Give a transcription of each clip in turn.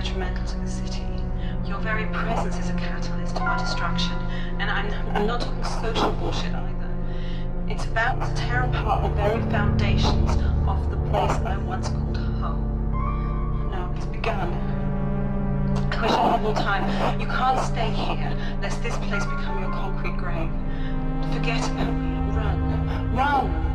detrimental to the city. Your very presence is a catalyst to our destruction, and I'm, I'm not talking social bullshit either. It's about to tear apart the very foundations of the place I once called home. No, it's begun. I wish I had more time. You can't stay here, lest this place become your concrete grave. Forget about me. Run. Run!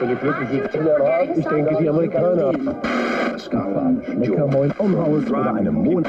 Die glückliche Kinder, ich denke, die Amerikaner. Skala, Schmeckermoin, Umhaus oder einem Mond.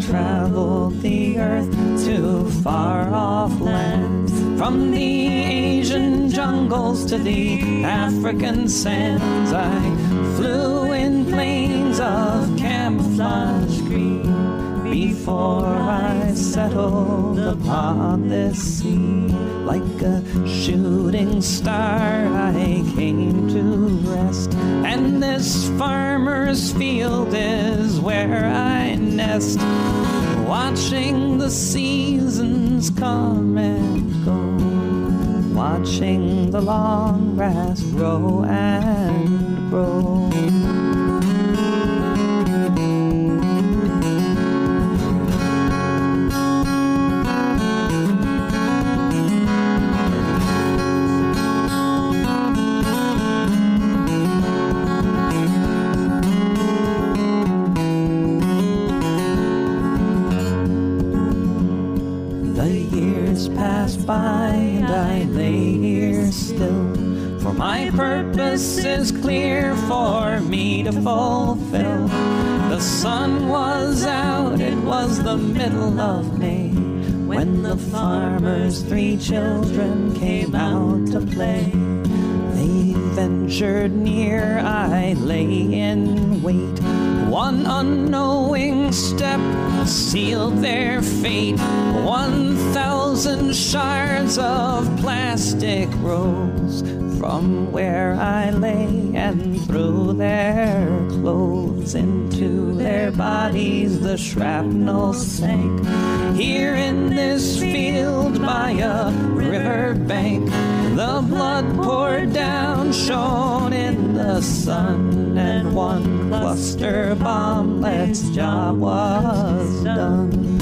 Traveled the earth to far off lands. From the Asian jungles to the African sands, I flew in planes of camouflage before I settled upon this sea. Like a shooting star, I came to rest, and this farmer's field is where I nest, watching the seasons come and go, watching the long grass grow and grow. And I lay here still. For my purpose is clear for me to fulfill. The sun was out, it was the middle of May. When the farmer's three children came out to play. They ventured near, I lay in wait. One unknowing step sealed their fate. One thousand shards of plastic rose from where I lay and through their clothes into their bodies. The shrapnel sank here in this field by a river bank. The blood poured down, the sun, and one cluster bomb. Let's job was done.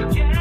Yeah.